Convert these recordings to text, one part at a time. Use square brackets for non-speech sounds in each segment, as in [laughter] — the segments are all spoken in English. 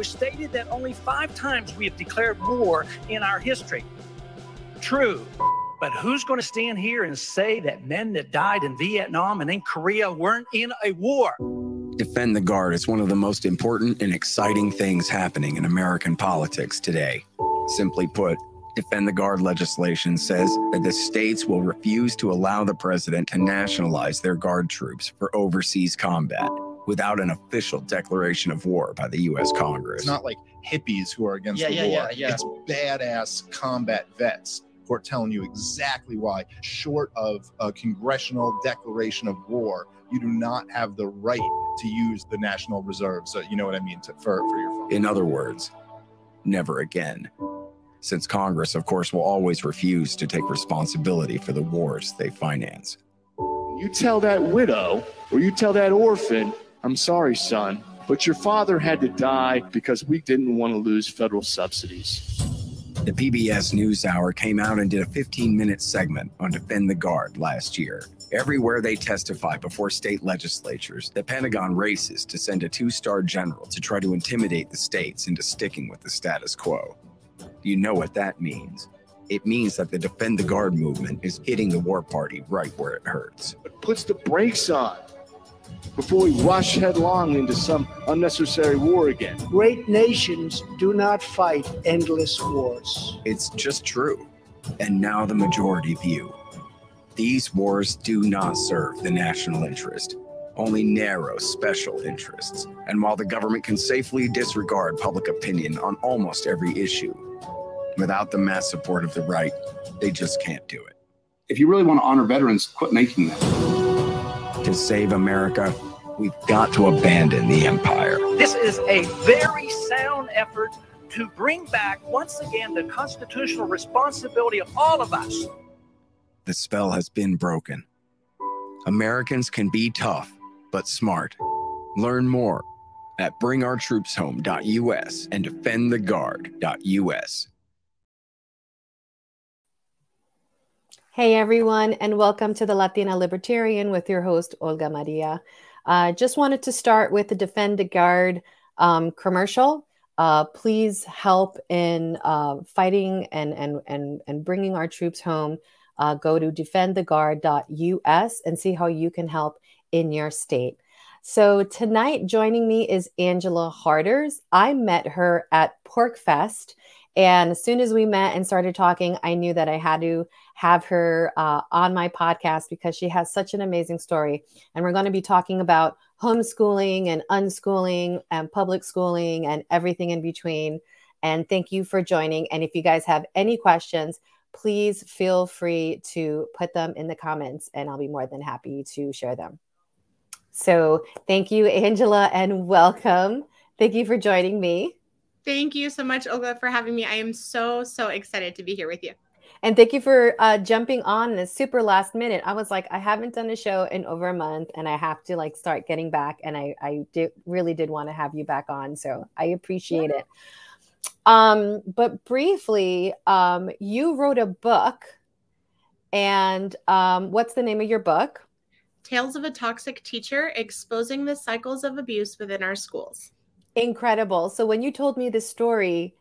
Was stated that only five times we have declared war in our history. True. But who's going to stand here and say that men that died in Vietnam and in Korea weren't in a war? Defend the Guard is one of the most important and exciting things happening in American politics today. Simply put, Defend the Guard legislation says that the states will refuse to allow the president to nationalize their Guard troops for overseas combat without an official declaration of war by the U.S. Congress. It's not like hippies who are against Yeah, the yeah, war. yeah, yeah. It's badass combat vets who are telling you exactly why, short of a congressional declaration of war, you do not have the right to use the National Reserve. So you know what I mean to, for, for your phone. In other words, never again. Since Congress, of course, will always refuse to take responsibility for the wars they finance. You tell that widow or you tell that orphan, I'm sorry, son, but your father had to die because we didn't want to lose federal subsidies. The PBS NewsHour came out and did a 15 minute segment on Defend the Guard last year. Everywhere they testify before state legislatures, the Pentagon races to send a two star general to try to intimidate the states into sticking with the status quo. You know what that means? It means that the Defend the Guard movement is hitting the war party right where it hurts. It puts the brakes on before we rush headlong into some unnecessary war again. Great nations do not fight endless wars. It's just true. And now the majority view. These wars do not serve the national interest, only narrow special interests. And while the government can safely disregard public opinion on almost every issue, without the mass support of the right, they just can't do it. If you really want to honor veterans, quit making them. Save America, we've got to abandon the empire. This is a very sound effort to bring back once again the constitutional responsibility of all of us. The spell has been broken. Americans can be tough, but smart. Learn more at bringourtroopshome.us and defendtheguard.us. Hey everyone, and welcome to the Latina Libertarian with your host Olga Maria. Uh, just wanted to start with the Defend the Guard um, commercial. Uh, please help in uh, fighting and, and and and bringing our troops home. Uh, go to defendtheguard.us and see how you can help in your state. So tonight, joining me is Angela Harders. I met her at PorcFest. And as soon as we met and started talking, I knew that I had to have her uh, on my podcast because she has such an amazing story. And we're going to be talking about homeschooling and unschooling and public schooling and everything in between. And thank you for joining. And if you guys have any questions, please feel free to put them in the comments and I'll be more than happy to share them. So thank you, Angela, and welcome. Thank you for joining me. Thank you so much, Olga, for having me. I am so, so excited to be here with you. And thank you for uh, jumping on the super last minute. I was like, I haven't done a show in over a month, and I have to like start getting back. And I, I did really did want to have you back on, so I appreciate yeah. it. Um, but briefly, um, you wrote a book, and um, what's the name of your book? Tales of a Toxic Teacher: Exposing the Cycles of Abuse Within Our Schools. Incredible. So when you told me the story,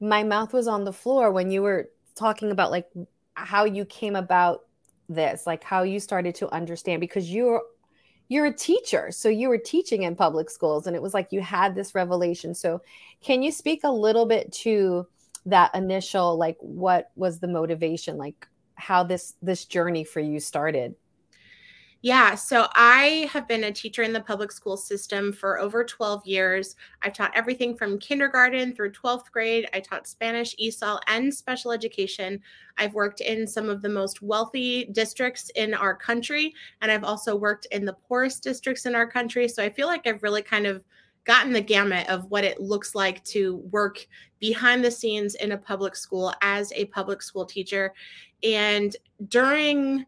my mouth was on the floor when you were talking about like how you came about this, like how you started to understand because you're you're a teacher. So you were teaching in public schools and it was like you had this revelation. So can you speak a little bit to that initial like what was the motivation like how this this journey for you started? Yeah, so I have been a teacher in the public school system for over 12 years. I've taught everything from kindergarten through 12th grade. I taught Spanish, ESOL, and special education. I've worked in some of the most wealthy districts in our country, and I've also worked in the poorest districts in our country. So I feel like I've really kind of gotten the gamut of what it looks like to work behind the scenes in a public school as a public school teacher. And during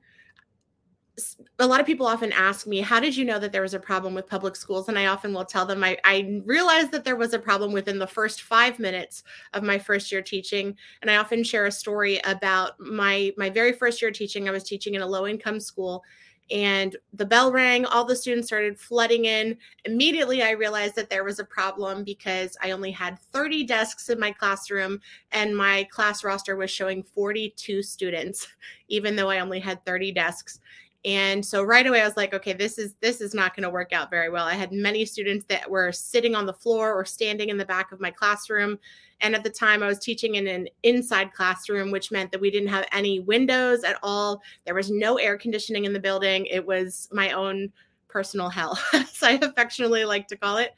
a lot of people often ask me, How did you know that there was a problem with public schools? And I often will tell them, I, I realized that there was a problem within the first five minutes of my first year teaching. And I often share a story about my, my very first year teaching. I was teaching in a low income school. and the bell rang all the students started flooding in immediately i realized that there was a problem because i only had 30 desks in my classroom and my class roster was showing 42 students even though i only had 30 desks and so right away i was like okay this is this is not going to work out very well i had many students that were sitting on the floor or standing in the back of my classroom and at the time, I was teaching in an inside classroom, which meant that we didn't have any windows at all. There was no air conditioning in the building. It was my own personal hell, [laughs] as I affectionately like to call it.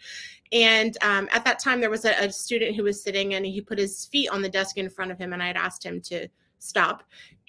And um, at that time, there was a, a student who was sitting and he put his feet on the desk in front of him, and I had asked him to stop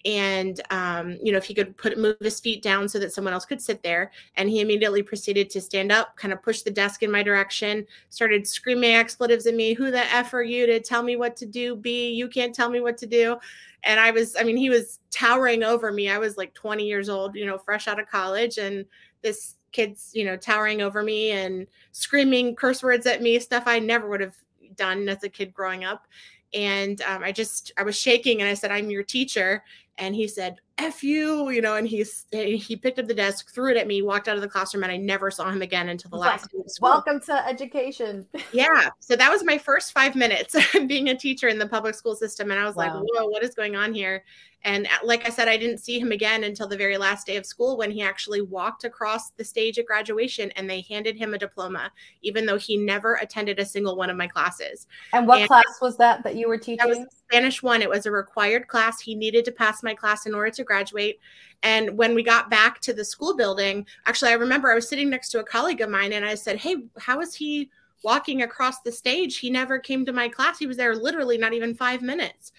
and um, you know if he could put move his feet down so that someone else could sit there. And he immediately proceeded to stand up kind of push the desk in my direction started screaming expletives at me who the f are you to tell me what to do b? You can't tell me what to do. And i was i mean he was towering over me. I was like 20 years old you know fresh out of college and this kid's you know towering over me and screaming curse words at me stuff i never would have done as a kid growing up. And um, i just i was shaking and i said i'm your teacher and he said f you you know and he's he picked up the desk threw it at me walked out of the classroom and i never saw him again until the last like, welcome to education [laughs] yeah so that was my first five minutes [laughs] being a teacher in the public school system and i was wow. like whoa what is going on here and uh, like I said, I didn't see him again until the very last day of school when he actually walked across the stage at graduation and they handed him a diploma, even though he never attended a single one of my classes. And what and class was that that you were teaching? That was Spanish one. It was a required class. He needed to pass my class in order to graduate. And when we got back to the school building, actually, I remember I was sitting next to a colleague of mine and I said, Hey, how is he? walking across the stage he never came to my class he was there literally not even five minutes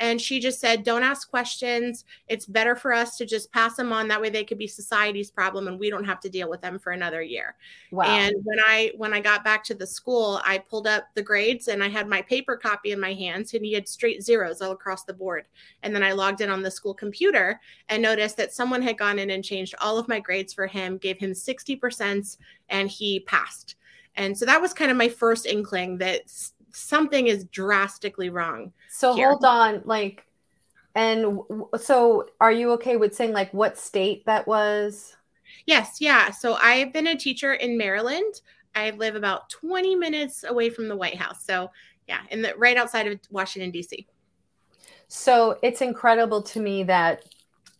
and she just said, don't ask questions. It's better for us to just pass them on. That way they could be society's problem and we don't have to deal with them for another year. Wow. And when I when I got back to the school, I pulled up the grades and I had my paper copy in my hands and he had straight zeros all across the board. And then I logged in on the school computer and noticed that someone had gone in and changed all of my grades for him, gave him 60% and he passed. And so that was kind of my first inkling that something is drastically wrong. So here. hold on, like, and so are you okay with saying like what state that was? Yes, yeah. So I've been a teacher in Maryland. I live about 20 minutes away from the White House. So yeah, in the right outside of Washington D.C. So it's incredible to me that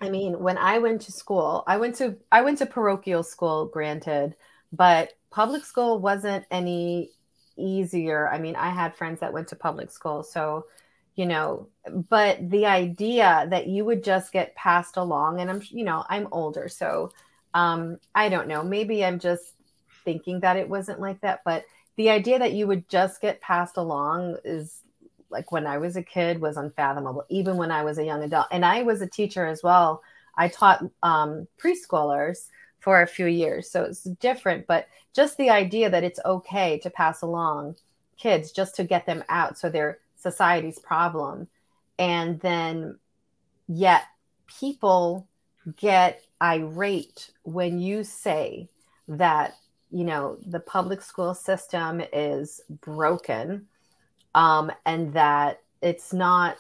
I mean, when I went to school, I went to I went to parochial school, granted, but public school wasn't any easier. I mean, I had friends that went to public school, so you know, but the idea that you would just get passed along, and I'm, you know, I'm older, so um, I don't know. Maybe I'm just thinking that it wasn't like that, but the idea that you would just get passed along is like when I was a kid was unfathomable, even when I was a young adult. And I was a teacher as well. I taught um, preschoolers for a few years. So it's different, but just the idea that it's okay to pass along kids just to get them out so they're society's problem. And then yet people get irate when you say that, you know, the public school system is broken um, and that it's not,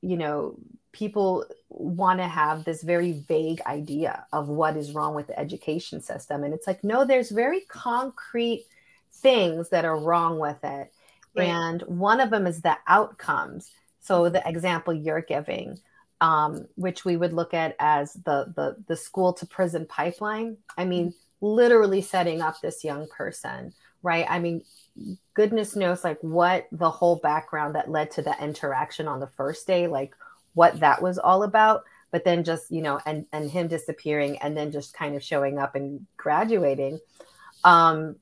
you know, people want to have this very vague idea of what is wrong with the education system. And it's like, no, there's very concrete things that are wrong with it. Right. And one of them is the outcomes. So the example you're giving, um, which we would look at as the, the the school to prison pipeline. I mean, literally setting up this young person, right? I mean, goodness knows like what the whole background that led to the interaction on the first day, like what that was all about but then just you know and and him disappearing and then just kind of showing up and graduating. Um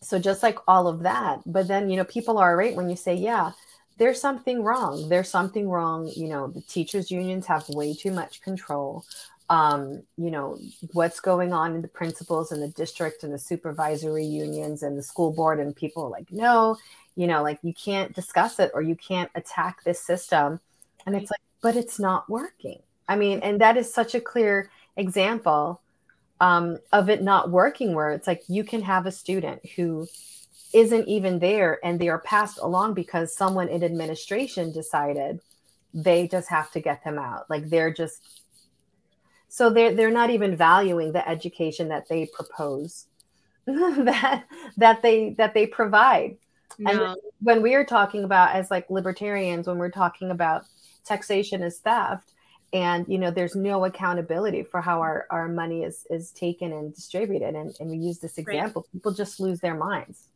so just like all of that but then you know people are right when you say yeah there's something wrong. There's something wrong. You know the teachers unions have way too much control. Um, you know what's going on in the principals and the district and the supervisory unions and the school board and people are like no you know like you can't discuss it or you can't attack this system. And it's like but it's not working. I mean, and that is such a clear example um, of it not working, where it's like you can have a student who isn't even there and they are passed along because someone in administration decided they just have to get them out. Like they're just So they're they're not even valuing the education that they propose, [laughs] that that they that they provide. No. And when we are talking about as like libertarians, when we're talking about taxation is theft, and you know there's no accountability for how our, our money is is taken and distributed and, and we use this example right. people just lose their minds.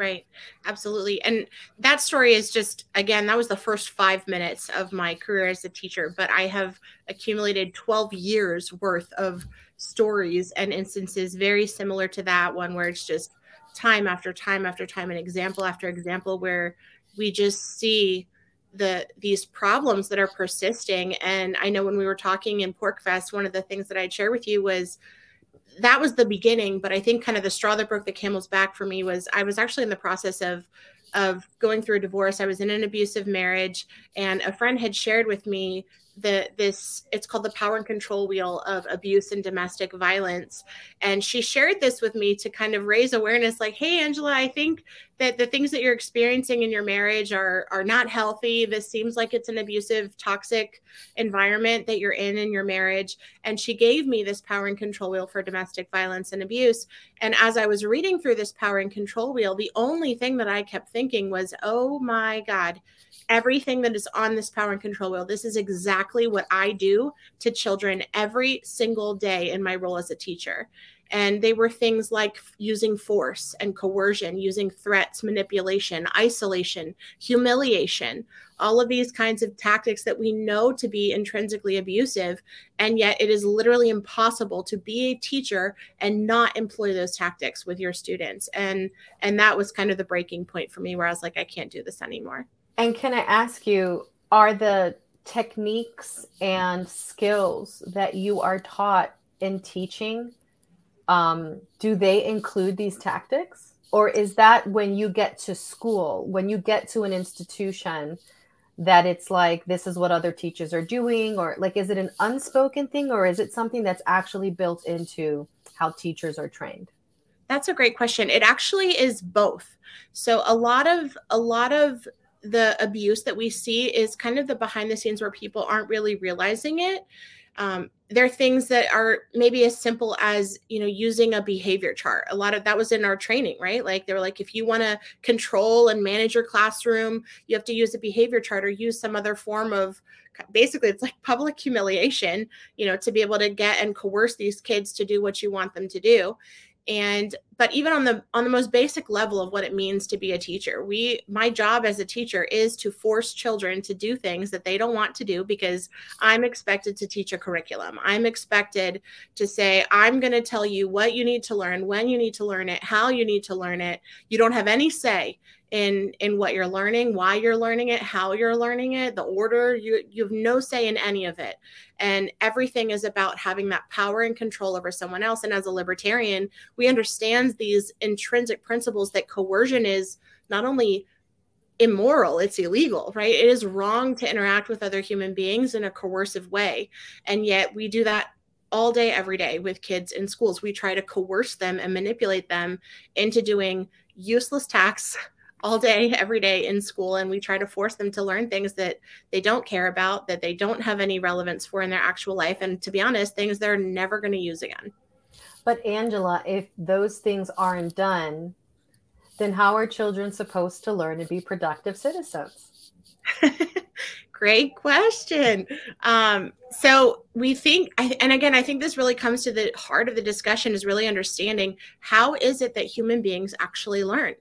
Right. Absolutely. And that story is just again that was the first five minutes of my career as a teacher but i have accumulated 12 years worth of stories and instances very similar to that one where it's just time after time after time and example after example where we just see the these problems that are persisting. And i know when we were talking in PorcFest one of the things that i'd share with you was that was the beginning but i think kind of the straw that broke the camel's back for me was i was actually in the process of of going through a divorce. I was in an abusive marriage and a friend had shared with me the this it's called the power and control wheel of abuse and domestic violence. And she shared this with me to kind of raise awareness like hey angela i think that the things that you're experiencing in your marriage are are not healthy. This seems like it's an abusive toxic environment that you're in in your marriage. And she gave me this power and control wheel for domestic violence and abuse. And as i was reading through this power and control wheel the only thing that i kept thinking was oh my god everything that is on this power and control wheel. This is exactly what I do to children every single day in my role as a teacher. And they were things like using force and coercion, using threats, manipulation, isolation, humiliation, all of these kinds of tactics that we know to be intrinsically abusive. And yet it is literally impossible to be a teacher and not employ those tactics with your students. And and that was kind of the breaking point for me where I was like, I can't do this anymore. And can I ask you, are the techniques and skills that you are taught in teaching, um, do they include these tactics? Or is that when you get to school, when you get to an institution, that it's like this is what other teachers are doing or like is it an unspoken thing or is it something that's actually built into how teachers are trained? That's a great question. It actually is both. So a lot of a lot of the abuse that we see is kind of the behind the scenes where people aren't really realizing it. Um, there are things that are maybe as simple as you know using a behavior chart. A lot of that was in our training right? Like they were like if you want to control and manage your classroom you have to use a behavior chart or use some other form of basically it's like public humiliation you know to be able to get and coerce these kids to do what you want them to do and but even on the on the most basic level of what it means to be a teacher we my job as a teacher is to force children to do things that they don't want to do because i'm expected to teach a curriculum. I'm expected to say i'm going to tell you what you need to learn when you need to learn it how you need to learn it. You don't have any say in in what you're learning why you're learning it how you're learning it the order you you have no say in any of it. And everything is about having that power and control over someone else. And as a libertarian we understand these intrinsic principles that coercion is not only immoral it's illegal right? It is wrong to interact with other human beings in a coercive way. And yet we do that all day every day with kids in schools. We try to coerce them and manipulate them into doing useless tasks all day every day in school and we try to force them to learn things that they don't care about that they don't have any relevance for in their actual life and to be honest things they're never going to use again. But angela if those things aren't done then how are children supposed to learn to be productive citizens? [laughs] Great question. Um, so we think and again i think this really comes to the heart of the discussion is really understanding how is it that human beings actually learn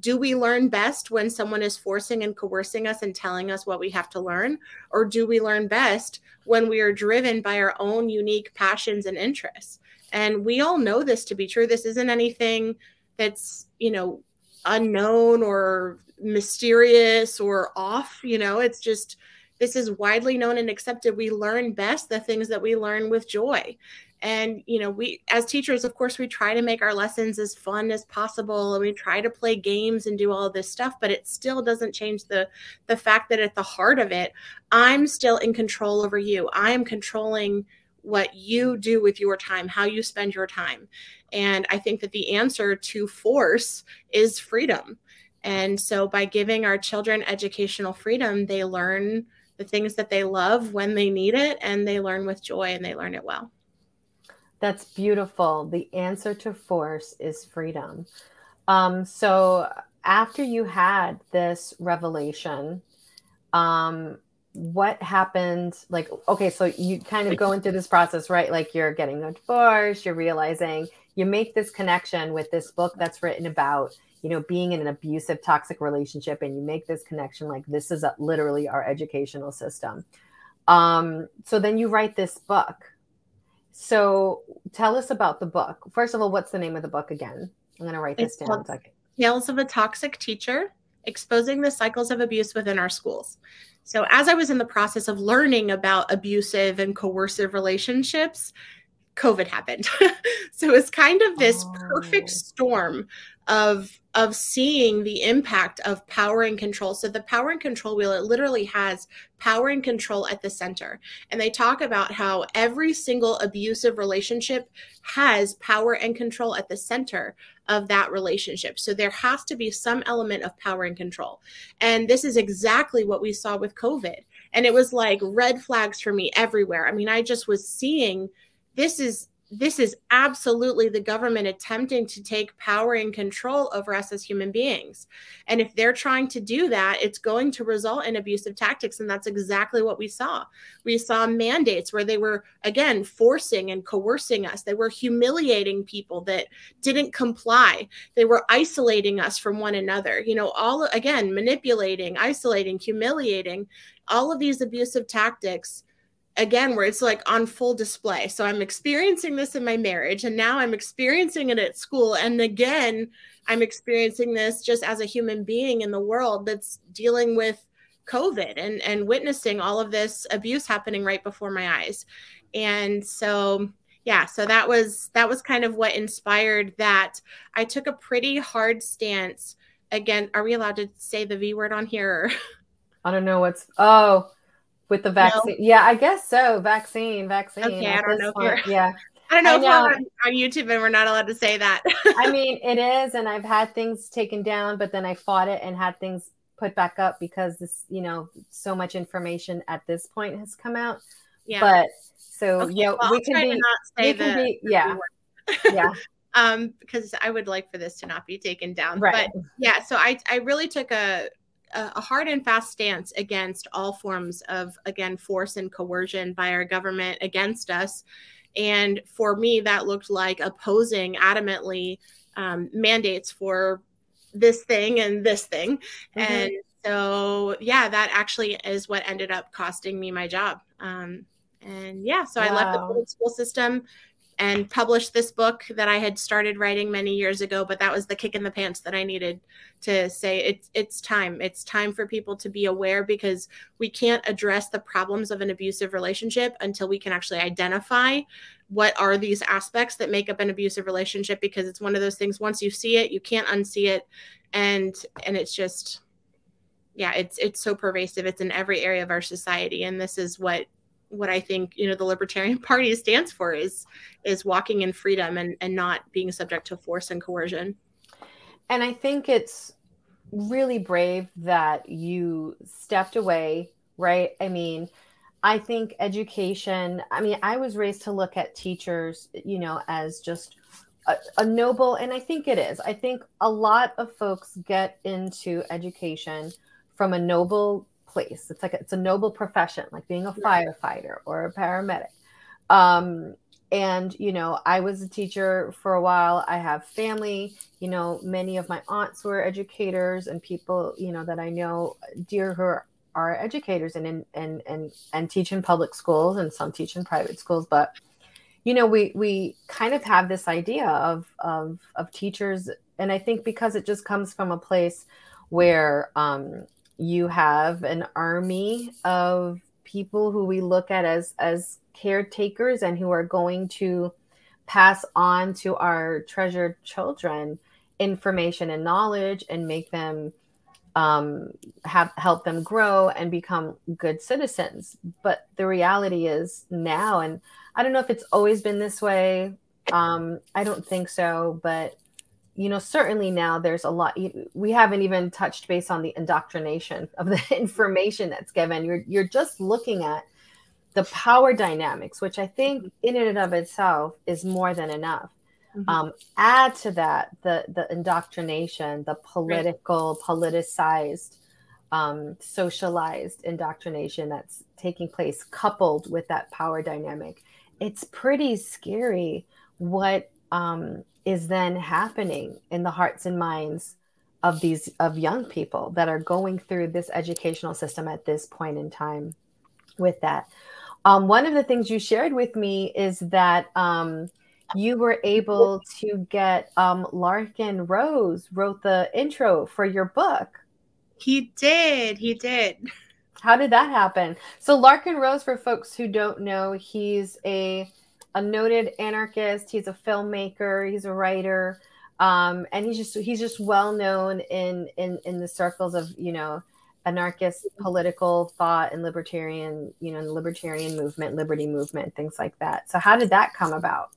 do we learn best when someone is forcing and coercing us and telling us what we have to learn? Or do we learn best when we are driven by our own unique passions and interests? And we all know this to be true. This isn't anything that's you know unknown or mysterious or off you know? It's just this is widely known and accepted. We learn best the things that we learn with joy and you know we as teachers of course we try to make our lessons as fun as possible and we try to play games and do all this stuff but it still doesn't change the the fact that at the heart of it i'm still in control over you. I'm controlling what you do with your time how you spend your time. And i think that the answer to force is freedom. And so by giving our children educational freedom they learn the things that they love when they need it and they learn with joy and they learn it well. That's beautiful. The answer to force is freedom. Um, so after you had this revelation, um, what happened? Like, okay, so you kind of going through this process, right? Like you're getting a divorce, you're realizing you make this connection with this book that's written about you know being in an abusive toxic relationship and you make this connection like this is a, literally our educational system um, so then you write this book so tell us about the book. First of all what's the name of the book again? I'm going to write this it's down tales of a toxic teacher exposing the cycles of abuse within our schools. So as i was in the process of learning about abusive and coercive relationships COVID happened. [laughs] so it's kind of this oh. perfect storm of of seeing the impact of power and control. So the power and control wheel, it literally has power and control at the center. And they talk about how every single abusive relationship has power and control at the center of that relationship. So there has to be some element of power and control. And this is exactly what we saw with COVID. And it was like red flags for me everywhere. I mean, I just was seeing this is this is absolutely the government attempting to take power and control over us as human beings. And if they're trying to do that, it's going to result in abusive tactics. And that's exactly what we saw. We saw mandates where they were, again, forcing and coercing us. They were humiliating people that didn't comply. They were isolating us from one another. You know, all, again, manipulating, isolating, humiliating, all of these abusive tactics again where it's like on full display. So i'm experiencing this in my marriage and now i'm experiencing it at school and again i'm experiencing this just as a human being in the world that's dealing with covid and and witnessing all of this abuse happening right before my eyes. And so yeah so that was that was kind of what inspired that. I took a pretty hard stance. Again are we allowed to say the v word on here? [laughs] I don't know what's oh with the vaccine. No. Yeah, I guess so. Vaccine, vaccine. Okay, I don't know if you're. Yeah. [laughs] I don't know I if we're on, on, YouTube and we're not allowed to say that. [laughs] I mean, it [laughs] is, and I've had things taken down, but then I fought it and had things put back up because this, you know, so much information at this point has come out. Yeah. But so okay, yeah, well, we can be, we the, can be, yeah, yeah. um, because I would like for this to not be taken down. Right. But yeah, so I I really took a a hard and fast stance against all forms of again force and coercion by our government against us and for me that looked like opposing adamantly um, mandates for this thing and this thing mm-hmm. and so yeah that actually is what ended up costing me my job um, and yeah so wow. i left the public school system and published this book that I had started writing many years ago, but that was the kick in the pants that I needed to say it's it's time. It's time for people to be aware because we can't address the problems of an abusive relationship until we can actually identify what are these aspects that make up an abusive relationship because it's one of those things once you see it, you can't unsee it and and it's just yeah, it's it's so pervasive. It's in every area of our society and this is what what I think you know the Libertarian [laughs] Party stands for is is walking in freedom and and not being subject to force and coercion. And I think it's really brave that you stepped away, right? I mean, I think education, I mean, I was raised to look at teachers, you know, as just a, a, noble, and I think it is. I think a lot of folks get into education from a noble place. It's like it's a noble profession, like being a firefighter or a paramedic. Um, and you know, I was a teacher for a while. I have family. You know, many of my aunts were educators, and people you know that I know dear who are, are educators and in, and and and teach in public schools, and some teach in private schools, but you know we we kind of have this idea of of of teachers and i think because it just comes from a place where um you have an army of people who we look at as as caretakers and who are going to pass on to our treasured children information and knowledge and make them um, have help them grow and become good citizens. But the reality is now, and I don't know if it's always been this way. Um, I don't think so, but you know, certainly now there's a lot. We haven't even touched base on the indoctrination of the [laughs] information that's given. You're you're just looking at the power dynamics, which I think in and of itself is more than enough. Mm-hmm. Um, add to that the the indoctrination, the political, right. politicized, um, socialized indoctrination that's taking place, coupled with that power dynamic. It's pretty scary what um, is then happening in the hearts and minds of these of young people that are going through this educational system at this point in time. With that, um, one of the things you shared with me is that um, you were able to get um, Larken Rose wrote the intro for your book. He did. He did. How did that happen? So Larken Rose, for folks who don't know, he's a a noted anarchist. He's a filmmaker. He's a writer, um, and he's just he's just well known in in in the circles of you know anarchist political thought and libertarian you know libertarian movement, liberty movement, things like that. So how did that come about?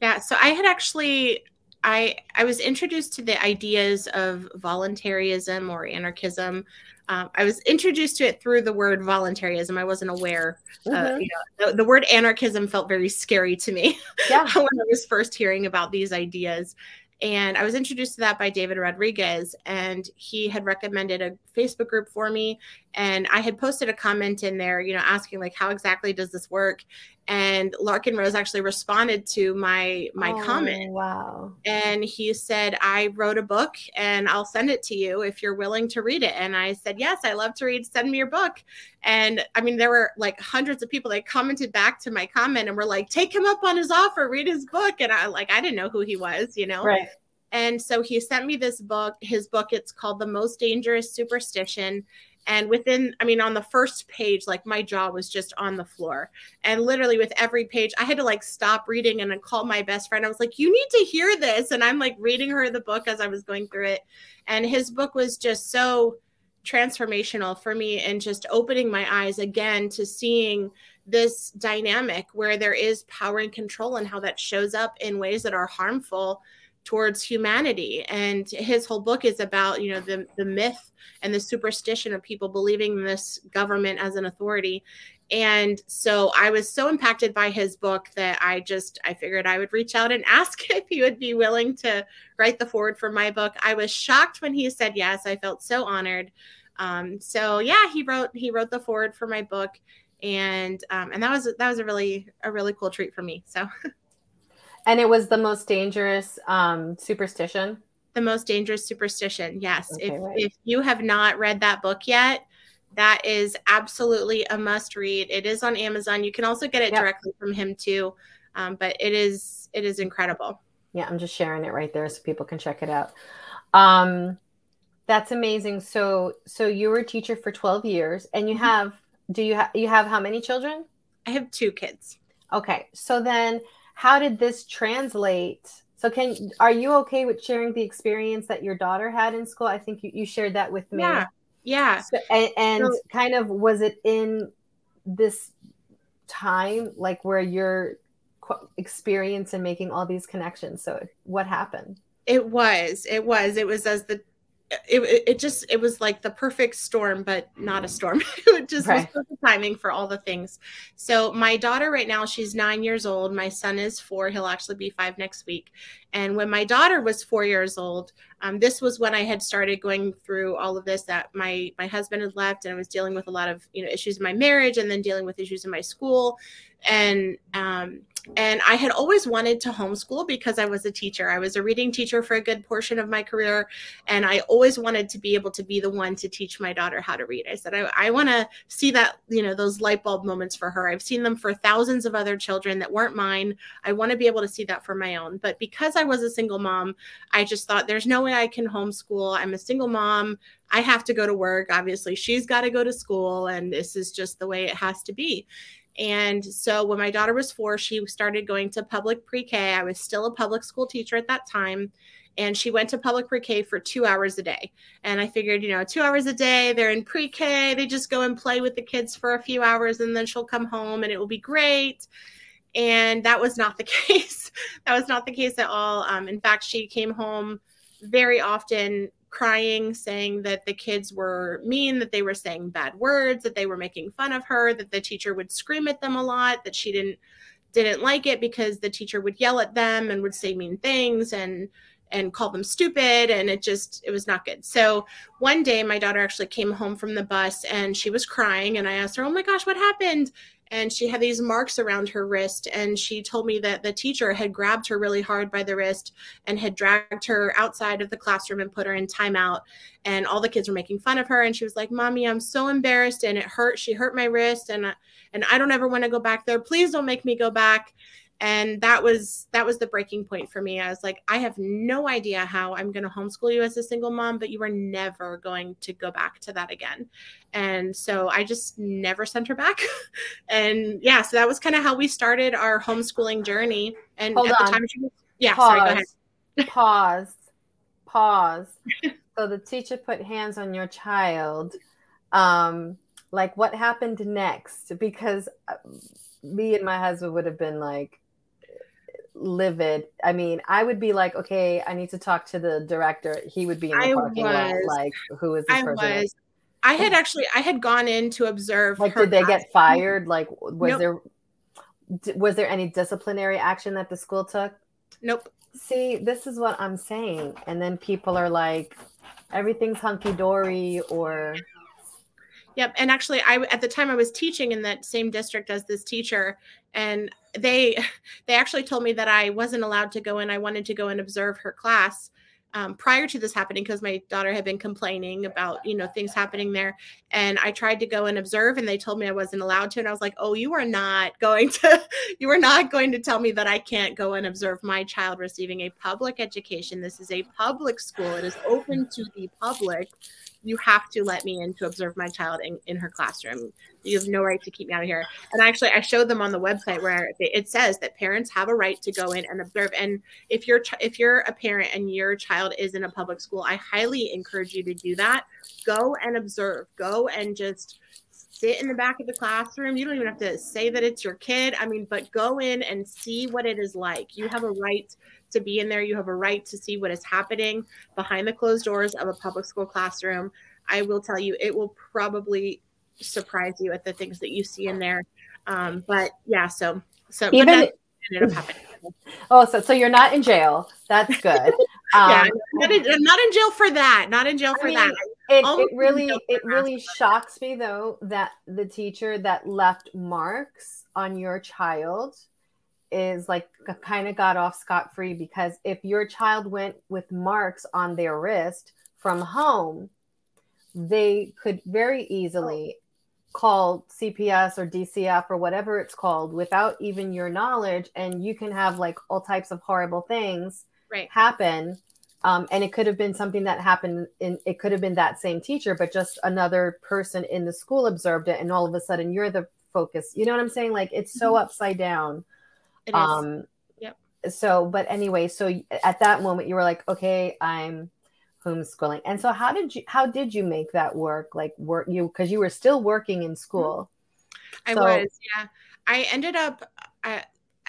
Yeah, so I had actually I I was introduced to the ideas of voluntarism or anarchism. Um, I was introduced to it through the word voluntarism. I wasn't aware. Uh, mm-hmm. Uh, you know, the, the, word anarchism felt very scary to me [laughs] yeah. when I was first hearing about these ideas. And I was introduced to that by David Rodriguez, and he had recommended a Facebook group for me. And I had posted a comment in there, you know, asking like, how exactly does this work? And Larken Rose actually responded to my my oh, comment. Wow! And he said, "I wrote a book, and I'll send it to you if you're willing to read it." And I said, "Yes, I love to read. Send me your book." And I mean, there were like hundreds of people that commented back to my comment and were like, "Take him up on his offer, read his book." And I like, I didn't know who he was, you know. Right. And so he sent me this book. His book, it's called The Most Dangerous Superstition. And within, I mean, on the first page, like my jaw was just on the floor. And literally with every page, I had to like stop reading and then call my best friend. I was like, you need to hear this. And I'm like reading her the book as I was going through it. And his book was just so transformational for me and just opening my eyes again to seeing this dynamic where there is power and control and how that shows up in ways that are harmful towards humanity. And his whole book is about you know the the myth and the superstition of people believing this government as an authority. And so i was so impacted by his book that i just i figured i would reach out and [laughs] ask if he would be willing to write the foreword for my book. I was shocked when he said yes. I felt so honored. Um, so yeah he wrote he wrote the foreword for my book. And um, and that was that was a really a really cool treat for me. So [laughs] And it was the most dangerous um, superstition. The most dangerous superstition. Yes. Okay, if right. if you have not read that book yet, that is absolutely a must read. It is on Amazon. You can also get it yep. directly from him too. Um, but it is it is incredible. Yeah, I'm just sharing it right there so people can check it out. Um, that's amazing. So so you were a teacher for 12 years, and you mm-hmm. have do you have you have how many children? I have two kids. Okay, so then how did this translate? So can are you okay with sharing the experience that your daughter had in school? I think you, you shared that with me. Yeah. Yeah. So, and, and so, kind of was it in this time like where you're experience and making all these connections? So what happened? It was. It was. It was as the it, it just it was like the perfect storm but not a storm. [laughs] It just right. was perfect timing for all the things. So my daughter right now she's nine years old. My son is four. He'll actually be five next week. And when my daughter was four years old um, this was when i had started going through all of this that my my husband had left and i was dealing with a lot of you know issues in my marriage and then dealing with issues in my school. And um, and I had always wanted to homeschool because I was a teacher. I was a reading teacher for a good portion of my career. And I always wanted to be able to be the one to teach my daughter how to read. I said, I, I want to see that, you know, those light bulb moments for her. I've seen them for thousands of other children that weren't mine. I want to be able to see that for my own. But because I was a single mom, I just thought there's no way I can homeschool. I'm a single mom. I have to go to work. Obviously, she's got to go to school. And this is just the way it has to be. And so when my daughter was four, she started going to public pre K. I was still a public school teacher at that time. And she went to public pre K for two hours a day. And I figured, you know, two hours a day, they're in pre K, they just go and play with the kids for a few hours and then she'll come home and it will be great. And that was not the [laughs] case. that was not the case at all. Um, in fact, she came home very often crying, saying that the kids were mean, that they were saying bad words, that they were making fun of her, that the teacher would scream at them a lot, that she didn't didn't like it because the teacher would yell at them and would say mean things and and call them stupid and it just it was not good. So one day my daughter actually came home from the bus and she was crying and i asked her oh my gosh what happened and she had these marks around her wrist and she told me that the teacher had grabbed her really hard by the wrist and had dragged her outside of the classroom and put her in timeout. And all the kids were making fun of her and she was like mommy i'm so embarrassed and it hurt she hurt my wrist and and i don't ever want to go back there. Please don't make me go back and that was that was the breaking point for me. I was like i have no idea how i'm going to homeschool you as a single mom but you are never going to go back to that again. And so i just never sent her back. [laughs] And yeah so that was kind of how we started our homeschooling journey. And Hold at on. the time she was yeah pause, sorry go ahead. Pause. Pause. [laughs] So the teacher put hands on your child. Um like what happened next? Because uh, me and my husband would have been like livid. I mean i would be like okay i need to talk to the director. He would be in the I parking lot like who is this i person? was. I had actually i had gone in to observe like did they class. get fired? Like was Nope. there was there any disciplinary action that the school took? Nope. See this is what i'm saying. And then people are like everything's hunky-dory or Yep. And actually, I at the time I was teaching in that same district as this teacher, and they [laughs] they actually told me that I wasn't allowed to go in. I wanted to go and observe her class um, prior to this happening because my daughter had been complaining about you know things happening there, and I tried to go and observe, and they told me I wasn't allowed to, and I was like, oh, you are not going to [laughs] you are not going to tell me that I can't go and observe my child receiving a public education. This is a public school. It is open to the public you have to let me in to observe my child in, in her classroom. You have no right to keep me out of here. And actually, I showed them on the website where it says that parents have a right to go in and observe. And if you're if you're a parent and your child is in a public school, I highly encourage you to do that. Go and observe. Go and just sit in the back of the classroom. You don't even have to say that it's your kid. I mean, but go in and see what it is like. You have a right to be in there. You have a right to see what is happening behind the closed doors of a public school classroom. I will tell you, it will probably surprise you at the things that you see in there. Um, but yeah, so so Even- ended up happening. [laughs] oh so so you're not in jail that's good [laughs] yeah, um, I'm not, in, I'm not in jail for that. Not in jail I for mean, that. It, it really it really shocks me though that the teacher that left marks on your child is like kind of got off scot free because if your child went with marks on their wrist from home, they could very easily call CPS or DCF or whatever it's called without even your knowledge, and you can have like all types of horrible things Right. happen. Um, and it could have been something that happened in it could have been that same teacher, but just another person in the school observed it, and all of a sudden you're the focus. You know what I'm saying? Like it's so upside down. It is. Um, Yep. So, but anyway, so at that moment you were like, okay, I'm homeschooling. And so, how did you how did you make that work? Like, work you because you were still working in school. I So- was, yeah. I ended up uh,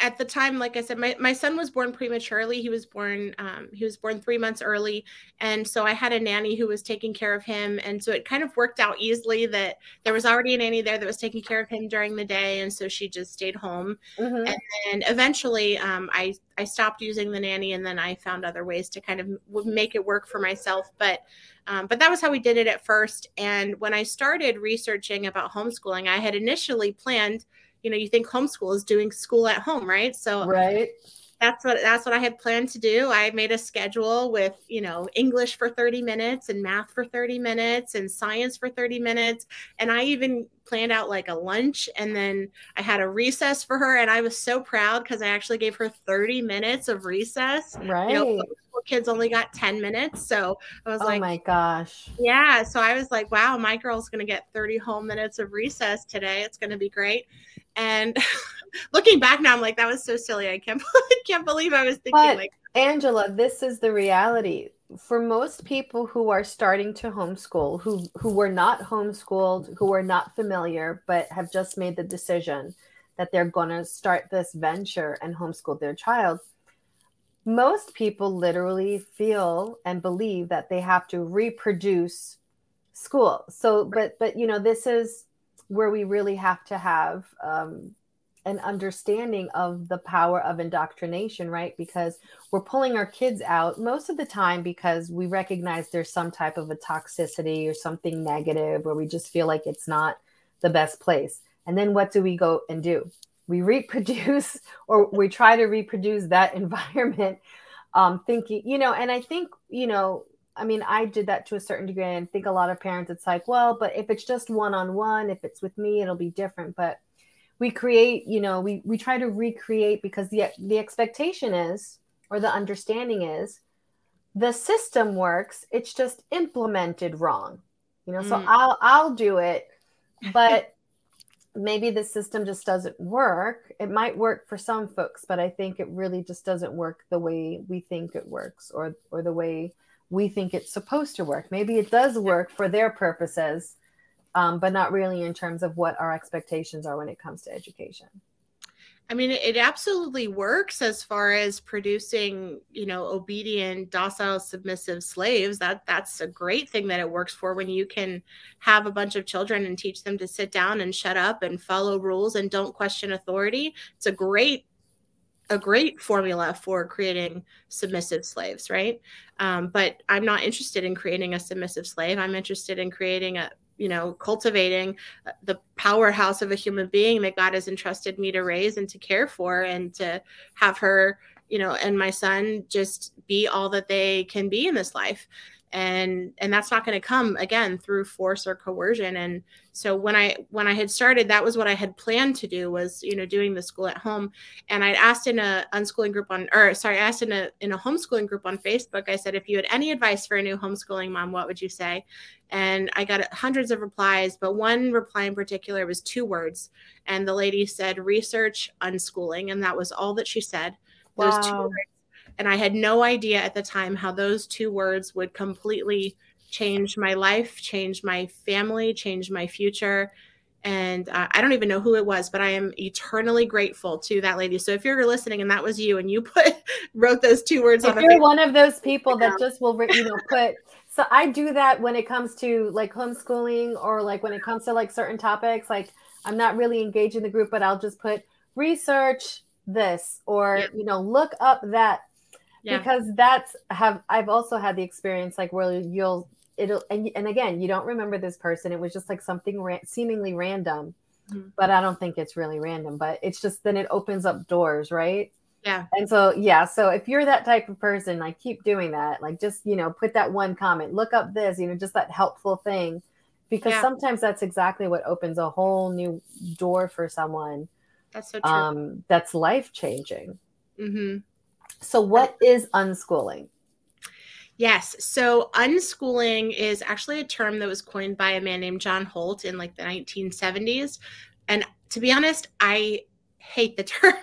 at the time, like I said, my, my son was born prematurely. He was born um, he was born three months early, and so I had a nanny who was taking care of him, and so it kind of worked out easily that there was already a nanny there that was taking care of him during the day, and so she just stayed home. Mhm. And and eventually, um, I I stopped using the nanny, and then I found other ways to kind of make it work for myself. But um, but that was how we did it at first. And when I started researching about homeschooling, I had initially planned. You know, you think homeschool is doing school at home, right? So Right. that's what that's what I had planned to do. I made a schedule with, you know, English for 30 minutes and math for 30 minutes and science for 30 minutes. And I even planned out like a lunch and then I had a recess for her and I was so proud because I actually gave her 30 minutes of recess. Right. You know, kids only got 10 minutes. So I was oh like, my gosh. yeah. So I was like, wow, my girl's going to get 30 whole minutes of recess today. It's going to be great. And [laughs] looking back now, I'm like, that was so silly. I can't, [laughs] I can't believe I was thinking But- like, Angela, this is the reality. For most people who are starting to homeschool, who who were not homeschooled, who are not familiar, but have just made the decision, that they're going to start this venture and homeschool their child most people literally feel and believe that they have to reproduce school so but but you know this is where we really have to have um, an understanding of the power of indoctrination right? Because we're pulling our kids out most of the time because we recognize there's some type of a toxicity or something negative where we just feel like it's not the best place. And then what do we go and do? We [laughs] reproduce or we try to reproduce that [laughs] environment um thinking you know and i think you know i mean i did that to a certain degree and I think a lot of parents it's like well but if it's just one-on-one if it's with me it'll be different but we create you know we we try to recreate because the the expectation is or the understanding is the system works it's just implemented wrong you know mm. so i'll i'll do it [laughs] but maybe the system just doesn't work. It might work for some folks, but I think it really just doesn't work the way we think it works or or the way we think it's supposed to work. Maybe it does work for their purposes, um, but not really in terms of what our expectations are when it comes to education. I mean, it absolutely works as far as producing, you know, obedient, docile, submissive slaves. That that's a great thing that it works for when you can have a bunch of children and teach them to sit down and shut up and follow rules and don't question authority. It's a great a great formula for creating submissive slaves, right? Um, but I'm not interested in creating a submissive slave. I'm interested in creating a, you know cultivating uh, the powerhouse of a human being that god has entrusted me to raise and to care for and to have her you know and my son just be all that they can be in this life and and that's not going to come again through force or coercion. And so when i when i had started that was what i had planned to do was you know doing the school at home. And i'd asked in a unschooling group on or sorry i asked in a in a homeschooling group on facebook i said if you had any advice for a new homeschooling mom what would you say? And i got hundreds of replies but one reply in particular was two words. And the lady said research unschooling. And that was all that she said. Those wow. two words and I had no idea at the time how those two words would completely change my life, change my family, change my future. And uh, I don't even know who it was, but I am eternally grateful to that lady. So if you're listening and that was you and you [laughs] put wrote those two words if on you're one of those people that just will you know put so I do that when it comes to like homeschooling or like when it comes to like certain topics. Like I'm not really engaged in the group, but I'll just put research this or yep. you know look up that yeah. because that's have I've also had the experience like where you'll it'll and, and again you don't remember this person. It was just like something ra- seemingly random. Mm-hmm. but I don't think it's really random but it's just then it opens up doors right? Yeah. And so yeah so if you're that type of person like keep doing that. Like just you know put that one comment. Look up this you know just that helpful thing. Because yeah. sometimes that's exactly what opens a whole new door for someone that's so true. um that's life changing mm-hmm. So, what is unschooling? Yes. So, unschooling is actually a term that was coined by a man named John Holt in like the 1970s. And to be honest, I hate the [laughs] term.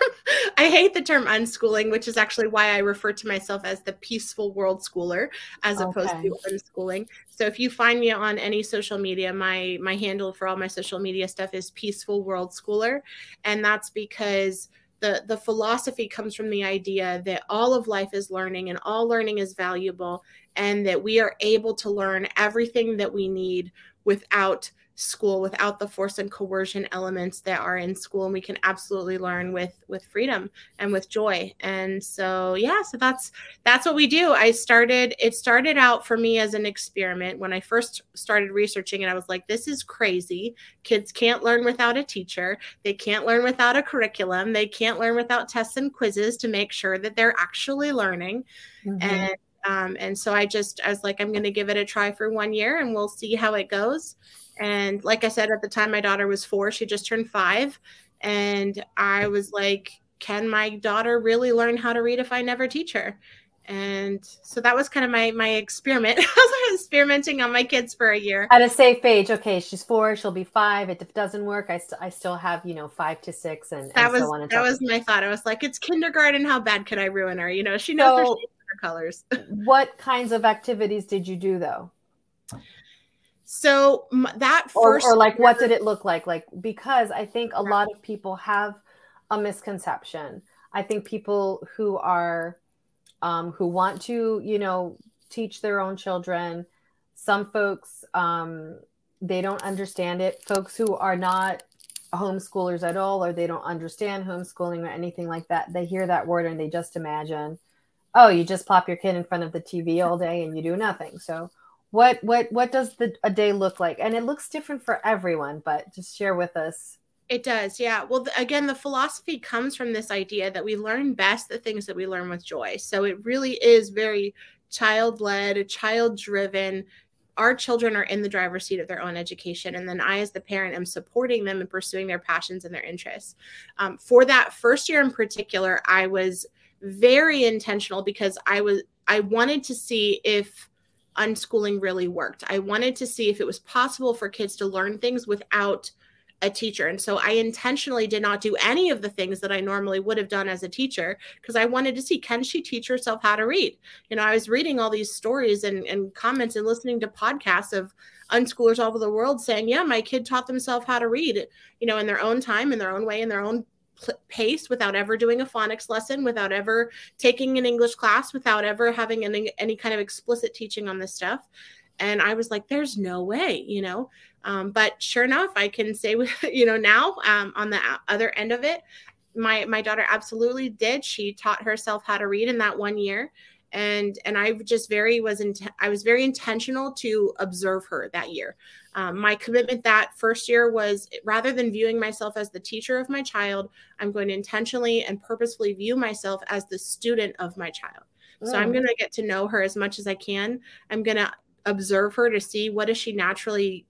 I hate the term unschooling, which is actually why I refer to myself as the peaceful world schooler as okay. opposed to unschooling. So if you find me on any social media, my my handle for all my social media stuff is peaceful world schooler, and that's because the the philosophy comes from the idea that all of life is learning and all learning is valuable and that we are able to learn everything that we need without school without the force and coercion elements that are in school and we can absolutely learn with with freedom and with joy. And so yeah so that's that's what we do. I started it started out for me as an experiment. When i first started researching and i was like this is crazy. Kids can't learn without a teacher. They can't learn without a curriculum. They can't learn without tests and quizzes to make sure that they're actually learning. Mm-hmm. and um, and so I just, I was like, I'm going to give it a try for one year and we'll see how it goes. And like I said, at the time my daughter was four, she just turned five. And I was like, can my daughter really learn how to read if I never teach her? And so that was kind of my my experiment. [laughs] I was experimenting on my kids for a year. At a safe age, okay, she's four, she'll be five. If it doesn't work, I, st- I still have you know five to six, and that and was so that was my thought. I was like, it's kindergarten. How bad could I ruin her? You know, she knows so, her colors. [laughs] what kinds of activities did you do though? So that first, or, or like, what did it look like? Like, because I think a lot of people have a misconception. I think people who are um, who want to, you know, teach their own children. Some folks um, they don't understand it. Folks who are not homeschoolers at all, or they don't understand homeschooling or anything like that, they hear that word and they just imagine, oh, you just plop your kid in front of the TV all day and you do nothing. So what what what does the a day look like? And it looks different for everyone, but just share with us it does, yeah. Well, again, the philosophy comes from this idea that we learn best the things that we learn with joy. So it really is very child led, child driven. Our children are in the driver's seat of their own education. And then I, as the parent, am supporting them in pursuing their passions and their interests. Um, for that first year in particular, I was very intentional because I was I wanted to see if unschooling really worked. I wanted to see if it was possible for kids to learn things without a teacher. And so I intentionally did not do any of the things that I normally would have done as a teacher because I wanted to see can she teach herself how to read? You know, I was reading all these stories and, and comments and listening to podcasts of unschoolers all over the world saying, yeah, my kid taught themselves how to read, you know, in their own time, in their own way, in their own pace without ever doing a phonics lesson without ever taking an english class without ever having any, any kind of explicit teaching on this stuff. And i was like there's no way you know? Um, but sure enough, I can say, [laughs] you know, now um, on the other end of it, my my daughter absolutely did. She taught herself how to read in that one year, and and I just very was in, I was very intentional to observe her that year. Um, my commitment that first year was rather than viewing myself as the teacher of my child, I'm going to intentionally and purposefully view myself as the student of my child. So I'm mm. going to get to know her as much as I can. I'm going to observe her to see what is she naturally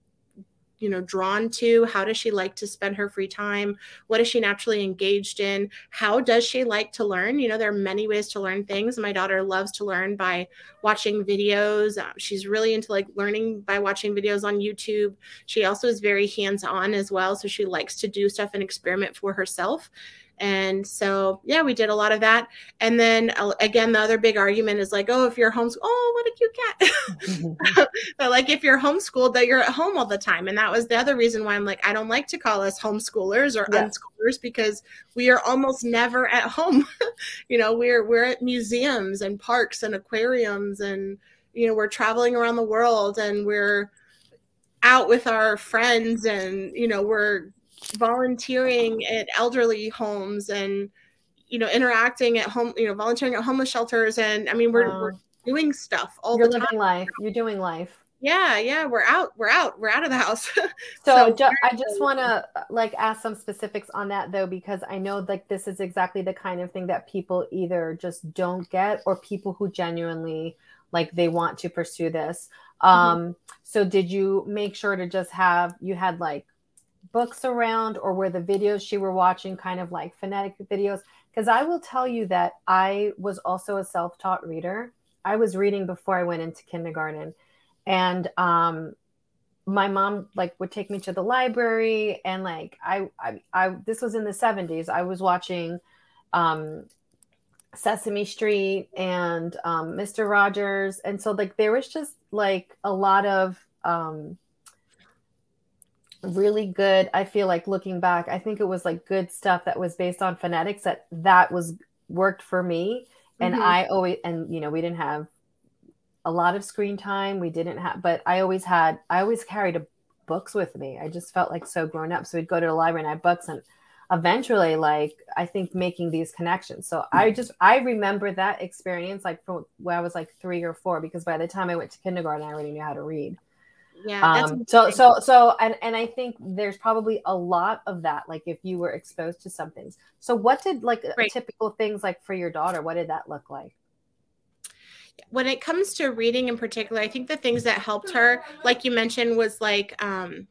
you know drawn to? How does she like to spend her free time? What is she naturally engaged in? How does she like to learn? You know there are many ways to learn things. My daughter loves to learn by watching videos. Uh, she's really into like learning by watching videos on youtube. She also is very hands on as well so she likes to do stuff and experiment for herself and so, yeah, we did a lot of that. And then uh, again, the other big argument is like, oh, if you're homeschooled, oh, what a cute cat. [laughs] but like, if you're homeschooled, that you're at home all the time. And that was the other reason why I'm like, I don't like to call us homeschoolers or yeah. unschoolers because we are almost never at home. [laughs] you know, we're we're at museums and parks and aquariums and you know, we're traveling around the world and we're out with our friends and you know we're volunteering at elderly homes and you know interacting at home you know volunteering at homeless shelters and i mean we're, wow. we're doing stuff all you're the living life you're doing life yeah yeah we're out we're out we're out of the house [laughs] so, so i just want to like ask some specifics on that though because i know like this is exactly the kind of thing that people either just don't get or people who genuinely like they want to pursue this mm-hmm. um mm-hmm. so did you make sure to just have you had like books around or were the videos she were watching kind of like phonetic videos. Because i will tell you that i was also a self-taught reader. I was reading before i went into kindergarten. And um my mom like would take me to the library and like i i, I this was in the 70s i was watching um sesame street and um mr rogers. And so like there was just like a lot of um really good i feel like looking back i think it was like good stuff that was based on phonetics that that was worked for me. And mm-hmm. i always and you know we didn't have a lot of screen time. We didn't have but i always had i always carried a, books with me. I just felt like so grown up. So we'd go to the library and i had books and eventually like i think making these connections. So i just i remember that experience like from when i was like three or four because by the time i went to kindergarten i already knew how to read yeah um, so so so and and i think there's probably a lot of that like if you were exposed to some things so what did like right. typical things like for your daughter what did that look like when it comes to reading in particular i think the things that helped her like you mentioned was like um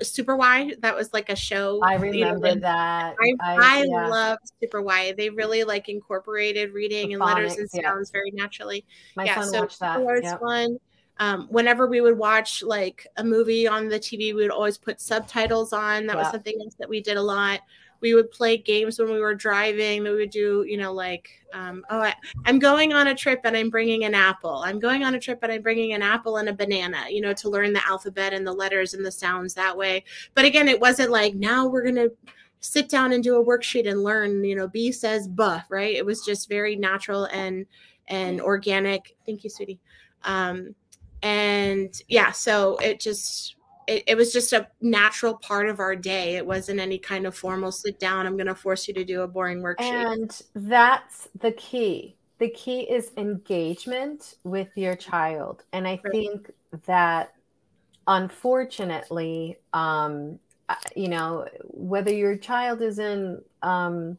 Super Why. That was like a show. I remember you know, that. I, I, I yeah. love Super Why. They really like incorporated reading the and phonics, letters and sounds yeah. very naturally. My yeah, son so watched that. Yep. fun um, whenever we would watch like a movie on the TV, we would always put subtitles on. That was something else that we did a lot. We would play games when we were driving. We would do, you know, like, um, oh, I, I'm going on a trip and I'm bringing an apple. I'm going on a trip and I'm bringing an apple and a banana, you know, to learn the alphabet and the letters and the sounds that way. But again, it wasn't like now we're going to sit down and do a worksheet and learn you know b says buh right it was just very natural and and organic thank you sweetie um and yeah so it just it, it, was just a natural part of our day. It wasn't any kind of formal sit down. I'm going to force you to do a boring worksheet. And that's the key. The key is engagement with your child. And I right. think that unfortunately, um, you know, whether your child is in, um,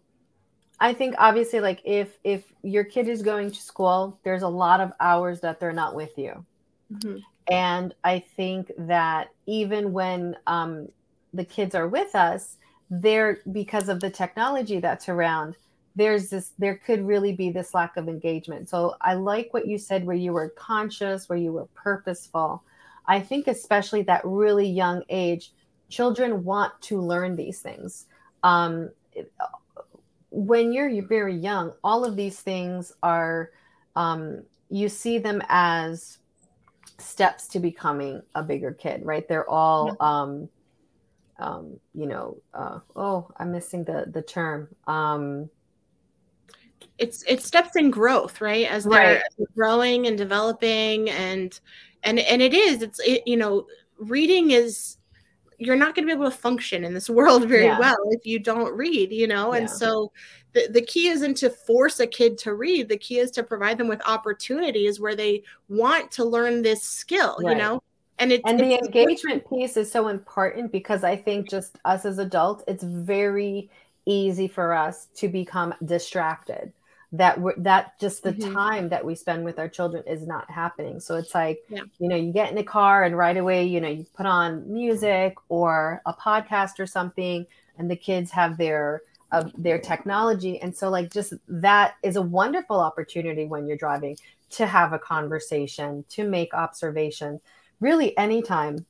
I think obviously like if if your kid is going to school, there's a lot of hours that they're not with you. Mm-hmm. And I think that even when um, the kids are with us, they're because of the technology that's around, there's this, there could really be this lack of engagement. So I like what you said, where you were conscious, where you were purposeful. I think, especially that really young age, children want to learn these things. Um, when you're, you're very young, all of these things are, um, you see them as steps to becoming a bigger kid, right? They're all, yeah. um, um, you know, uh, oh, I'm missing the the term. Um, it's it steps in growth, right? As they're, right. growing and developing, and and and it is. It's it, you know, reading is you're not going to be able to function in this [laughs] world very yeah. well if you don't read, you know, and so the, the key isn't to force a kid to read. The key is to provide them with opportunities where they want to learn this skill right. you know? And it's and the engagement piece is so important because i think just us as adults it's very easy for us to become distracted that we're, that just the mm-hmm. time that we spend with our children is not happening so it's like yeah. you know you get in the car and right away you know you put on music or a podcast or something and the kids have their of their technology. And so, like, just that is a wonderful opportunity when you're driving to have a conversation, to make observations, really anytime.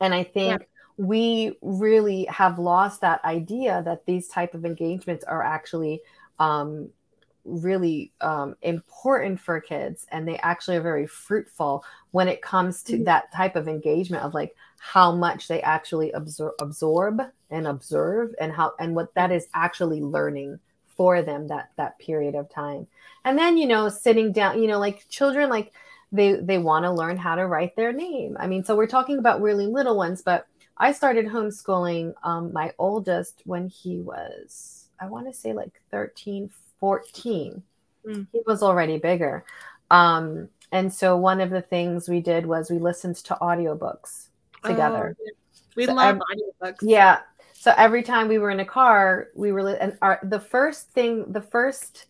And I think yeah. we really have lost that idea that these type of engagements are actually um, really um, important for kids and they actually are very fruitful when it comes to mm-hmm. that type of engagement of like how much they actually absor- absorb and observe and how and what that is actually learning for them that that period of time and then you know sitting down you know like children like they they want to learn how to write their name i mean so we're talking about really little ones but i started homeschooling um, my oldest when he was i want to say like 13 14 mm. he was already bigger. Um, and so one of the things we did was we listened to audiobooks together. Oh, we so love every, audiobooks. yeah. So every time we were in a car we were and our the first thing the first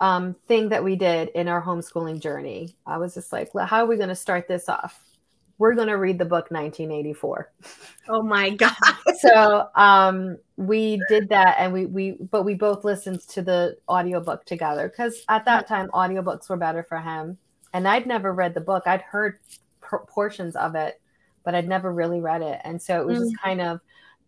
um, thing that we did in our homeschooling journey i was just like how are we going to start this off we're going to read the book 1984 oh my god. [laughs] So um, we did that and we we but we both listened to the audiobook together because at that time audiobooks were better for him. And i'd never read the book. I'd heard portions of it but i'd never really read it. And so it was mm-hmm. just kind of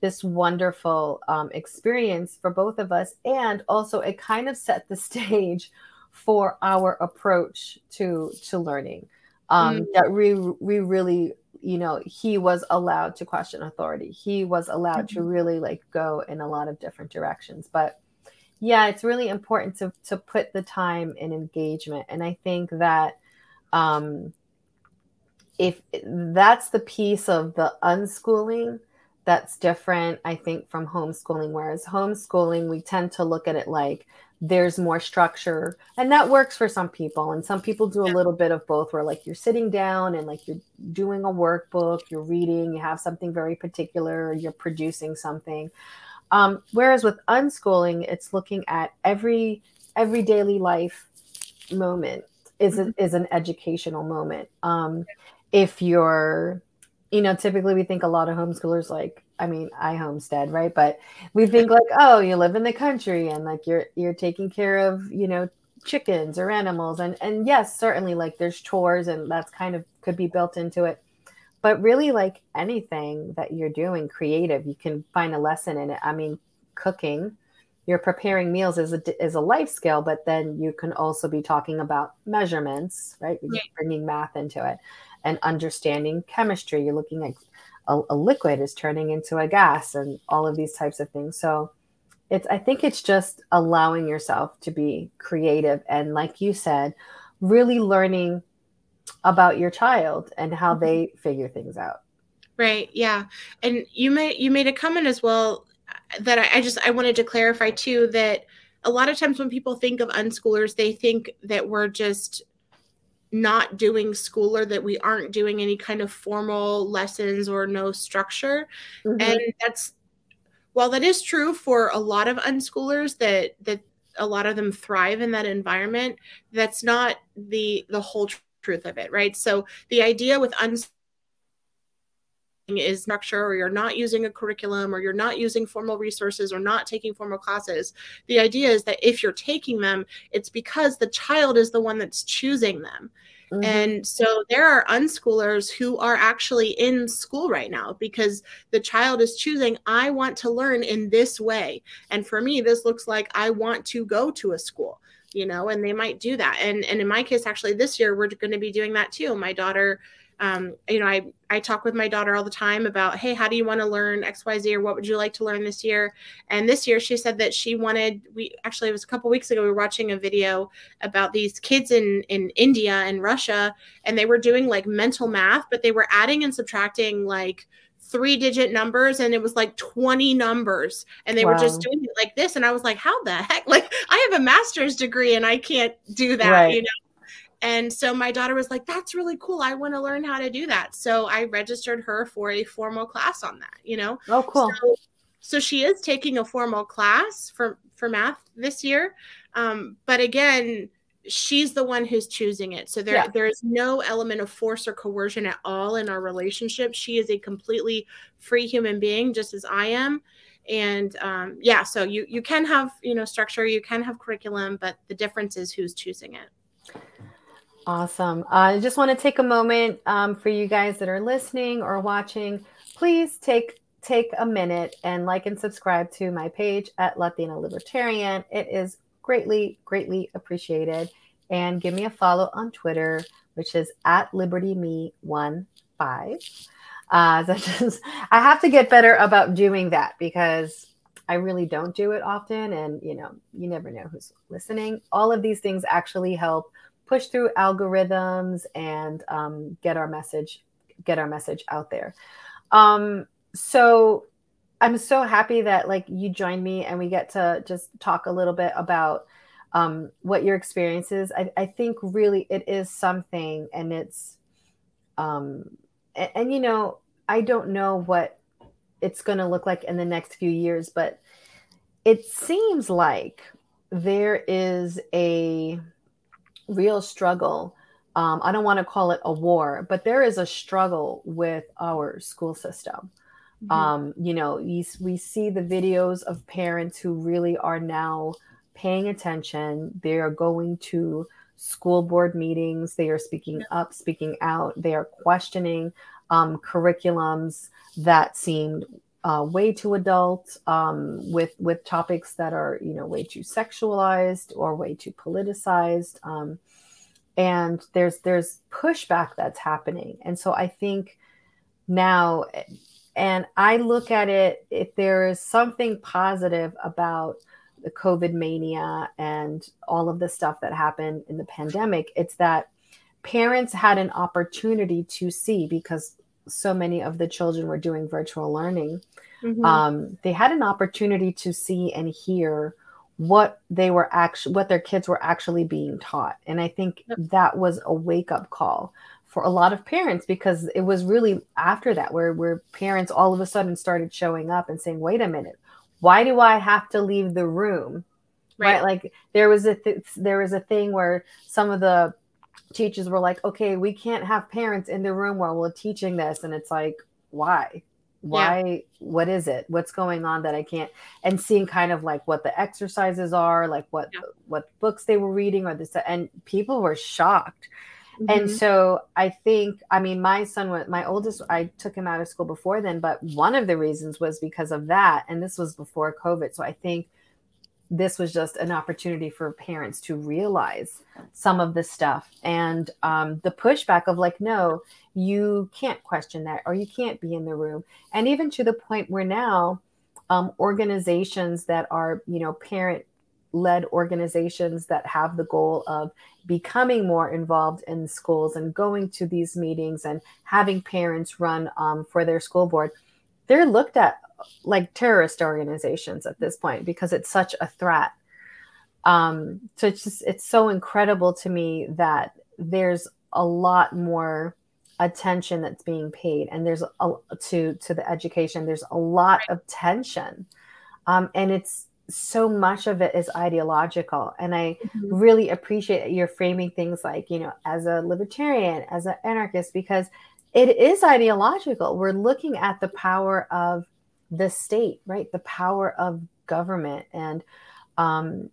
this wonderful um, experience for both of us. And also it kind of set the [laughs] stage for our approach to to learning um, mm-hmm. that we we really you know he was allowed to question authority he was allowed mm-hmm. to really like go in a lot of different directions but yeah it's really important to to put the time in engagement and i think that um if that's the piece of the unschooling that's different i think from homeschooling whereas homeschooling we tend to look at it like there's more structure and that works for some people and some people do a little bit of both where like you're sitting down and like you're doing a workbook you're reading you have something very particular you're producing something. Um, whereas with unschooling it's looking at every every daily life moment is a, is an educational moment. Um, if you're you know typically we think a lot of homeschoolers like I mean, I homestead, right? But we think like, oh, you live in the country and like you're you're taking care of, you know, chickens or animals. And and yes, certainly like there's chores and that's kind of could be built into it. But really like anything that you're doing creative, you can find a lesson in it. I mean, cooking, you're preparing meals is a is a life skill, but then you can also be talking about measurements, right? You're bringing math into it and understanding chemistry. You're looking at a, a liquid is turning into a gas and all of these types of things so it's i think it's just allowing yourself to be creative and like you said really learning about your child and how Mm-hmm. they figure things out Right. Yeah. And you made you made a comment as well that I, I just I wanted to clarify too that a lot of times when people think of unschoolers, they think that we're just not doing school or that we aren't doing any kind of formal lessons or no structure. Mhm. And that's while that is true for a lot of unschoolers that that a lot of them thrive in that environment, that's not the the whole tr- truth of it, right? So the idea with uns is structure or you're not using a curriculum or you're not using formal resources or not taking formal classes the idea is that if you're taking them it's because the child is the one that's choosing them Mhm. and so there are unschoolers who are actually in school right now because the child is choosing, I want to learn in this way. And for me, this looks like I want to go to a school, you know, and they might do that. And and in my case, actually this year we're going to be doing that too. My daughter um, you know, I I talk with my daughter all the time about, hey, how do you want to learn X, Y, Z, or what would you like to learn this year? And this year, she said that she wanted. We actually it was a couple weeks ago. We were watching a video about these kids in in India and Russia, and they were doing like mental math, but they were adding and subtracting like three digit numbers and it was like 20 numbers and they were just doing it like this and i was like how the heck [laughs] like i have a master's degree and i can't do that Right. you know and so my daughter was like, that's really cool. I want to learn how to do that. So I registered her for a formal class on that, you know? oh cool So, so she is taking a formal class for, for math this year. Um, but again, she's the one who's choosing it. So there, Yeah. there is no element of force or coercion at all in our relationship. She is a completely free human being, just as I am. And um, yeah, so you you can have you know structure, you can have curriculum, but the difference is who's choosing it. Awesome. I just want to take a moment um, for you guys that are listening or watching. Please take take a minute and like and subscribe to my page at Latina Libertarian. It is greatly, greatly appreciated. And give me a follow on Twitter, which is at Liberty Me One Five. Uh, [laughs] so just, I have to get better about doing that because I really don't do it often, and you know, you never know who's listening. All of these things actually help push through algorithms and um, get our message get our message out there. Um, so i'm so happy that like you joined me and we get to just talk a little bit about um, what your experience is. I, I think really it is something and it's um, and, and you know i don't know what it's going to look like in the next few years but it seems like there is a real struggle. Um, I don't want to call it a war, but there is a struggle with our school system. Um, you know, you, we see the videos of parents who really are now paying attention. They are going to school board meetings. They are speaking up, speaking out. They are questioning um, curriculums that seemed uh, way too adult um, with with topics that are you know way too sexualized or way too politicized. Um, and there's there's pushback that's happening. And so i think now and i look at it if there is something positive about the covid mania and all of the stuff that happened in the pandemic it's that parents had an opportunity to see because so many of the children were doing virtual learning Mhm. um, they had an opportunity to see and hear what they were actually what their kids were actually being taught and i think Yep. that was a wake up call for a lot of parents because it was really after that where where parents all of a sudden started showing up and saying wait a minute why do i have to leave the room right, like there was a th- there was a thing where some of the teachers were like okay we can't have parents in the room while we're teaching this. And it's like why? Why? What is it? What's going on that i can't? And seeing kind of like what the exercises are like what Yeah. what books they were reading or this and people were shocked. Mhm. and so i think i mean my son was my oldest i took him out of school before then but one of the reasons was because of that and this was before covid. So i think this was just an opportunity for parents to realize some of the stuff. And um, the pushback of like no you can't question that or you can't be in the room. And even to the point where now um, organizations that are you know parent led organizations that have the goal of becoming more involved in schools and going to these meetings and having parents run um, for their school board they're looked at like terrorist organizations at this point because it's such a threat. Um, so it's just it's so incredible to me that there's a lot more attention that's being paid and there's a to to the education. There's a lot of tension. Um, and it's so much of it is ideological. And i mm-hmm. really appreciate that you're framing things like you know as a libertarian as an anarchist because it is ideological. We're looking at the power of the state, right? The power of government. And um,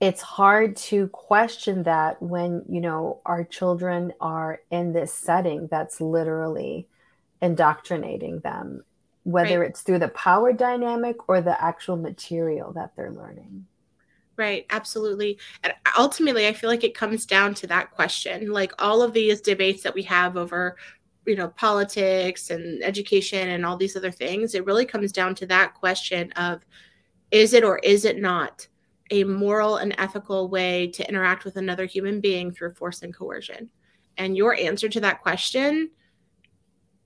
it's hard to question that when, you know, our children are in this setting that's literally indoctrinating them, whether right. it's through the power dynamic or the actual material that they're learning. Right, absolutely. And ultimately, I feel like it comes down to that question. Like all of these debates that we have over you know politics and education and all these other things it really comes down to that question of is it or is it not a moral and ethical way to interact with another human being through force and coercion? And your answer to that question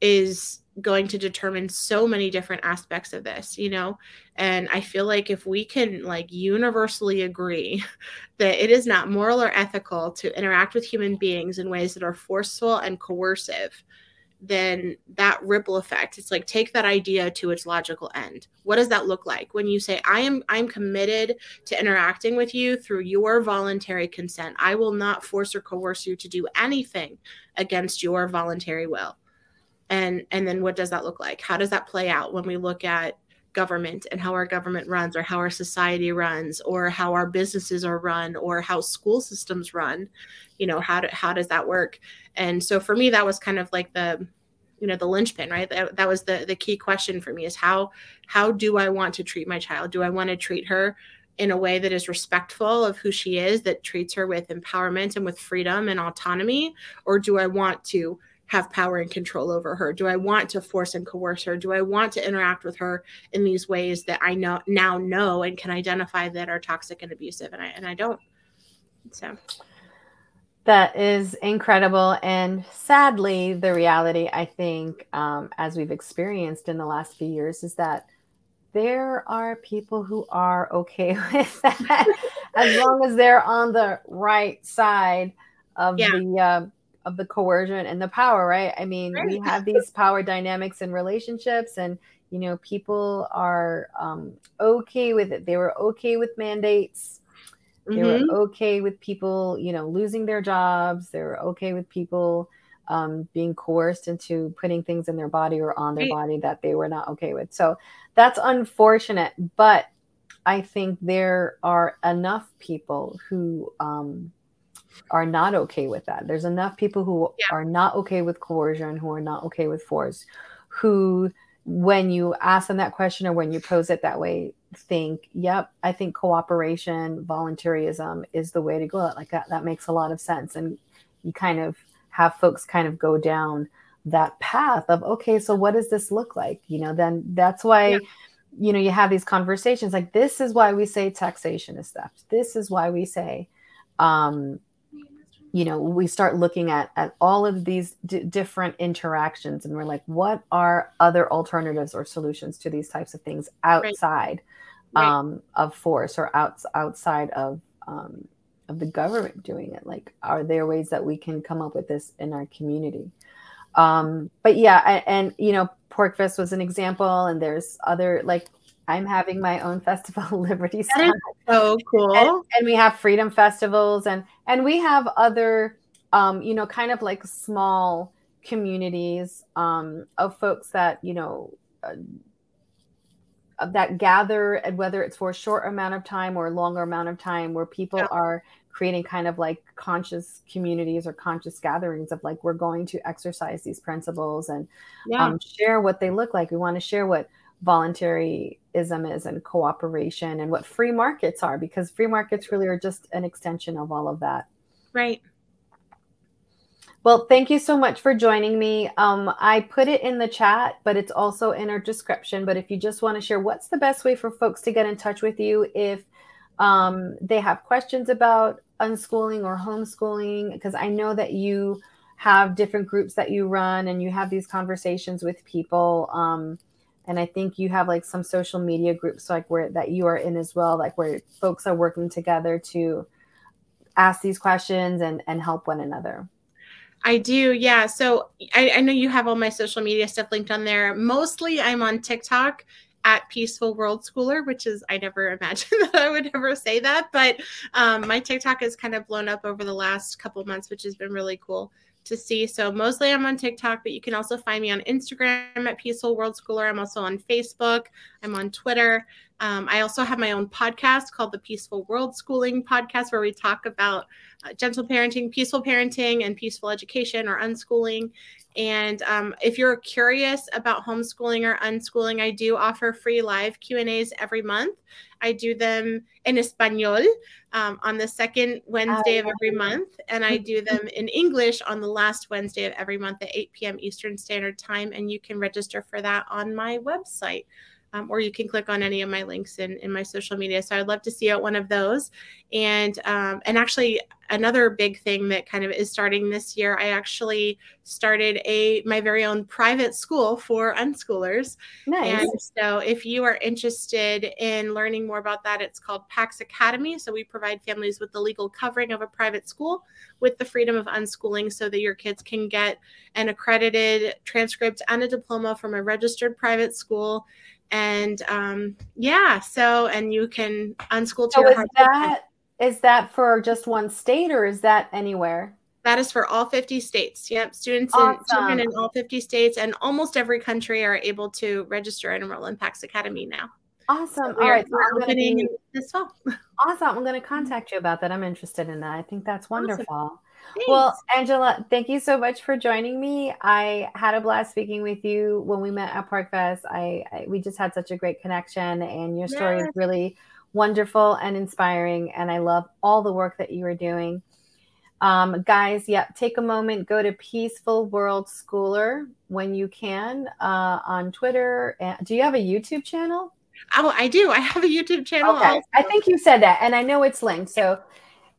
is going to determine so many different aspects of this you know? And i feel like if we can like universally agree [laughs] that it is not moral or ethical to interact with human beings in ways that are forceful and coercive then that ripple effect it's like take that idea to its logical end. What does that look like? When you say i am i'm committed to interacting with you through your voluntary consent. I will not force or coerce you to do anything against your voluntary will. And and then what does that look like? How does that play out when we look at government and how our government runs or how our society runs or how our businesses are run or how school systems run you know how do, how does that work? And so for me that was kind of like the you know the linchpin right? That, that was the the key question for me is how how do i want to treat my child? Do i want to treat her in a way that is respectful of who she is that treats her with empowerment and with freedom and autonomy? Or do i want to have power and control over her? Do I want to force and coerce her? Do I want to interact with her in these ways that I know now know and can identify that are toxic and abusive? And I and I don't. So that is incredible. And sadly, the reality, I think, um, as we've experienced in the last few years, is that there are people who are okay [laughs] with that as long as they're on the right side of yeah. the uh, of the coercion and the power, right? I mean, right. we have these power dynamics in relationships, and you know, people are um, okay with it. They were okay with mandates. They mm-hmm. were okay with people, you know, losing their jobs. They were okay with people um, being coerced into putting things in their body or on their right. body that they were not okay with. So that's unfortunate, but I think there are enough people who um, are not okay with that. There's enough people who yeah. are not okay with coercion, who are not okay with force, who, when you ask them that question or when you pose it that way, think, yep, I think cooperation, voluntarism is the way to go. Like that, that makes a lot of sense. And you kind of have folks kind of go down that path of, okay, so what does this look like? You know, then that's why. Yeah you know you have these conversations like this is why we say taxation is theft this is why we say um, you know we start looking at at all of these d- different interactions and we're like what are other alternatives or solutions to these types of things outside right. Um, right. of force or outs- outside of um, of the government doing it like are there ways that we can come up with this in our community um, but yeah and, and you know PorcFest was an example and there's other like I'm having my own festival, [laughs] Liberty Stock. So cool. And, and, we have freedom festivals and and we have other um, you know, kind of like small communities um, of folks that, you know, uh, that gather and whether it's for a short amount of time or a longer amount of time where people yeah. are creating kind of like conscious communities or conscious gatherings of like we're going to exercise these principles and yeah. um, share what they look like we want to share what voluntaryism is and cooperation and what free markets are because free markets really are just an extension of all of that. Right. Well, thank you so much for joining me. Um, I put it in the chat, but it's also in our description. But if you just want to share, what's the best way for folks to get in touch with you if um, they have questions about unschooling or homeschooling? Because I know that you have different groups that you run and you have these conversations with people. Um, and I think you have like some social media groups like where that you are in as well, like where folks are working together to ask these questions and and help one another. I do, yeah. So I, I, know you have all my social media stuff linked on there. Mostly I'm on TikTok at Peaceful World Schooler, which is, I never [laughs] imagined that I would ever say that. But um, my TikTok has kind of blown up over the last couple months, which has been really cool to see. So mostly I'm on TikTok, but you can also find me on Instagram at Peaceful World Schooler. I'm also on Facebook. I'm on Twitter. Um, I also have my own podcast called the Peaceful World Schooling Podcast, where we talk about uh, gentle parenting, peaceful parenting, and peaceful education or unschooling. And um, if you're curious about homeschooling or unschooling, I do offer free live Q and A's every month. I do them in Espanol um, on the second Wednesday of every month, and I do them in English on the last Wednesday of every month at 8 p.m. Eastern Standard Time. And you can register for that on my website um, or you can click on any of my links in, in my social media. So I'd love to see you at one of those. And um, and actually another big thing that kind of is starting this year, I actually started a my very own private school for unschoolers. Nice. And so if you are interested in learning more about that, it's called Pax Academy. So we provide families with the legal covering of a private school with the freedom of unschooling so that your kids can get an accredited transcript and a diploma from a registered private school and um, yeah so and you can unschool to so your is that is that for just one state or is that anywhere? That is for all 50 states. Yep students awesome. children in all 50 states and almost every country are able to register and enroll in pax academy now. Awesome. So all right so opening be, this fall. [laughs] Awesome i'm going to contact you about that. I'm interested in that. I think that's wonderful. awesome. Thanks. Well, Angela, thank you so much for joining me. I had a blast speaking with you when we met at PorcFest. I, I we just had such a great connection, and your story yes. is really wonderful and inspiring. And I love all the work that you are doing. Um, guys, yeah, take a moment, go to Peaceful World Schooler when you can uh, on Twitter. Do you have a YouTube channel? Oh, I do. I have a YouTube channel. Okay. Also. I think you said that, and I know it's linked. So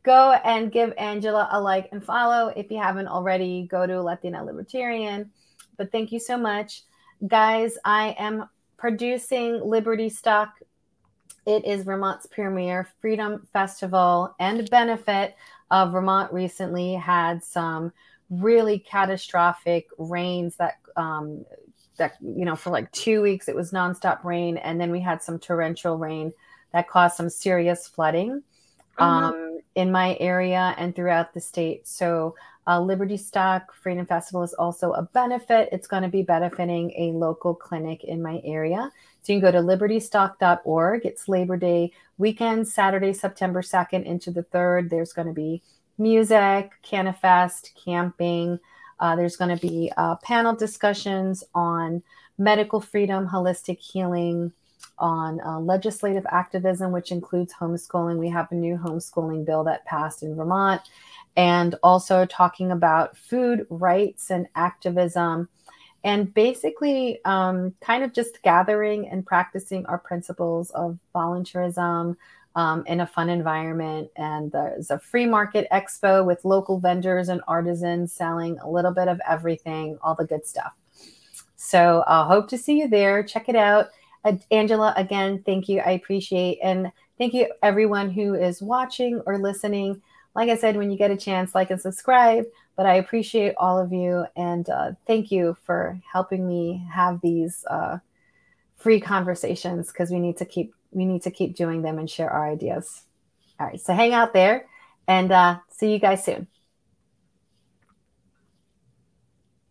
go and give Angela a like and follow. If you haven't already, go to Latina Libertarian. But thank you so much. Guys, I am producing Liberty Stock. It is Vermont's premier freedom festival and benefit. Uh, Vermont recently had some really catastrophic rains that um, that you know for like two weeks it was nonstop rain, and then we had some torrential rain that caused some serious flooding. Mm-hmm. Um, in my area and throughout the state. So, uh, Liberty Stock Freedom Festival is also a benefit. It's going to be benefiting a local clinic in my area. So, you can go to libertystock.org. It's Labor Day weekend, Saturday, September 2nd into the 3rd. There's going to be music, Canifest, camping. Uh, there's going to be uh, panel discussions on medical freedom, holistic healing, on uh, legislative activism, which includes homeschooling. We have a new homeschooling bill that passed in Vermont, and also talking about food rights and activism, and basically um, kind of just gathering and practicing our principles of volunteerism. Um, in a fun environment, and there's a free market expo with local vendors and artisans selling a little bit of everything, all the good stuff. So I uh, hope to see you there. Check it out. Uh, Angela, again, thank you. I appreciate and thank you everyone who is watching or listening. Like I said, when you get a chance, like and subscribe. But I appreciate all of you and uh, thank you for helping me have these uh, free conversations because we need to keep we need to keep doing them and share our ideas. All right, so hang out there and uh, see you guys soon.